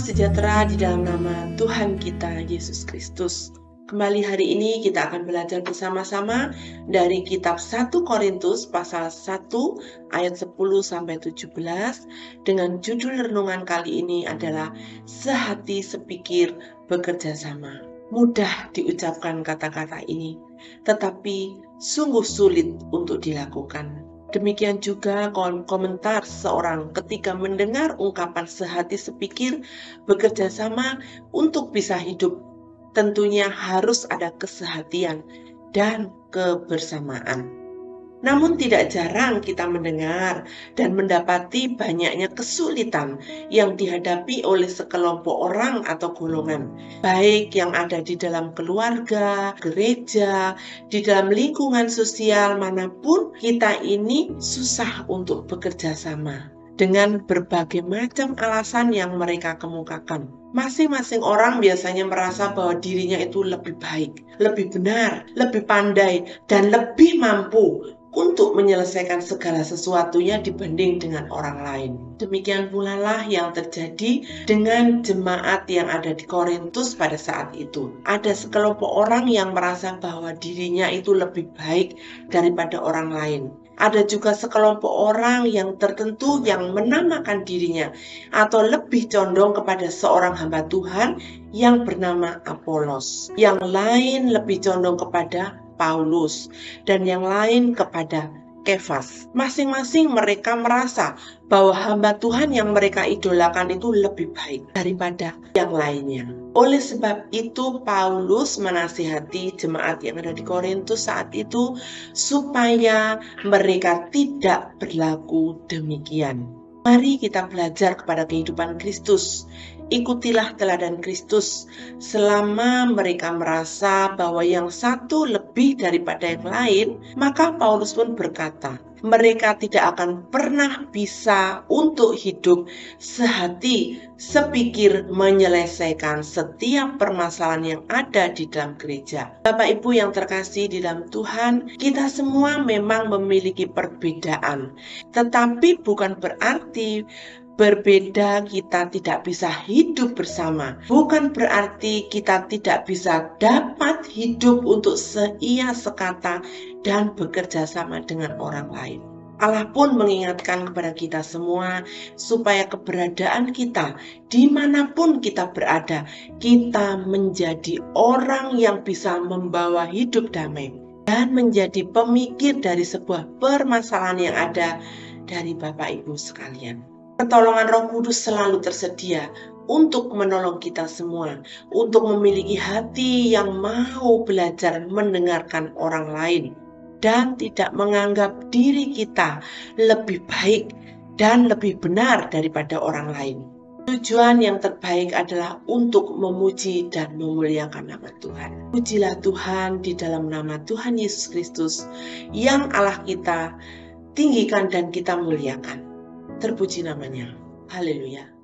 sejahtera di dalam nama Tuhan kita Yesus Kristus. Kembali hari ini kita akan belajar bersama-sama dari kitab 1 Korintus pasal 1 ayat 10 sampai 17 dengan judul renungan kali ini adalah sehati sepikir bekerja sama. Mudah diucapkan kata-kata ini, tetapi sungguh sulit untuk dilakukan. Demikian juga komentar seorang ketika mendengar ungkapan sehati sepikir bekerja sama untuk bisa hidup. Tentunya harus ada kesehatian dan kebersamaan. Namun tidak jarang kita mendengar dan mendapati banyaknya kesulitan yang dihadapi oleh sekelompok orang atau golongan, baik yang ada di dalam keluarga, gereja, di dalam lingkungan sosial mana pun, kita ini susah untuk bekerja sama dengan berbagai macam alasan yang mereka kemukakan. Masing-masing orang biasanya merasa bahwa dirinya itu lebih baik, lebih benar, lebih pandai, dan lebih mampu untuk menyelesaikan segala sesuatunya dibanding dengan orang lain. Demikian pula lah yang terjadi dengan jemaat yang ada di Korintus pada saat itu. Ada sekelompok orang yang merasa bahwa dirinya itu lebih baik daripada orang lain. Ada juga sekelompok orang yang tertentu yang menamakan dirinya atau lebih condong kepada seorang hamba Tuhan yang bernama Apolos. Yang lain lebih condong kepada Paulus, dan yang lain kepada Kefas. Masing-masing mereka merasa bahwa hamba Tuhan yang mereka idolakan itu lebih baik daripada yang lainnya. Oleh sebab itu Paulus menasihati jemaat yang ada di Korintus saat itu supaya mereka tidak berlaku demikian. Mari kita belajar kepada kehidupan Kristus ikutilah teladan Kristus selama mereka merasa bahwa yang satu lebih daripada yang lain, maka Paulus pun berkata, mereka tidak akan pernah bisa untuk hidup sehati, sepikir menyelesaikan setiap permasalahan yang ada di dalam gereja. Bapak Ibu yang terkasih di dalam Tuhan, kita semua memang memiliki perbedaan, tetapi bukan berarti berbeda kita tidak bisa hidup bersama. Bukan berarti kita tidak bisa dapat hidup untuk seia sekata dan bekerja sama dengan orang lain. Allah pun mengingatkan kepada kita semua supaya keberadaan kita di mana pun kita berada, kita menjadi orang yang bisa membawa hidup damai dan menjadi pemikir dari sebuah permasalahan yang ada dari Bapak Ibu sekalian. Pertolongan Roh Kudus selalu tersedia untuk menolong kita semua, untuk memiliki hati yang mau belajar mendengarkan orang lain dan tidak menganggap diri kita lebih baik dan lebih benar daripada orang lain. Tujuan yang terbaik adalah untuk memuji dan memuliakan nama Tuhan. Pujilah Tuhan di dalam nama Tuhan Yesus Kristus yang Allah kita tinggikan dan kita muliakan terpuji namanya. Haleluya.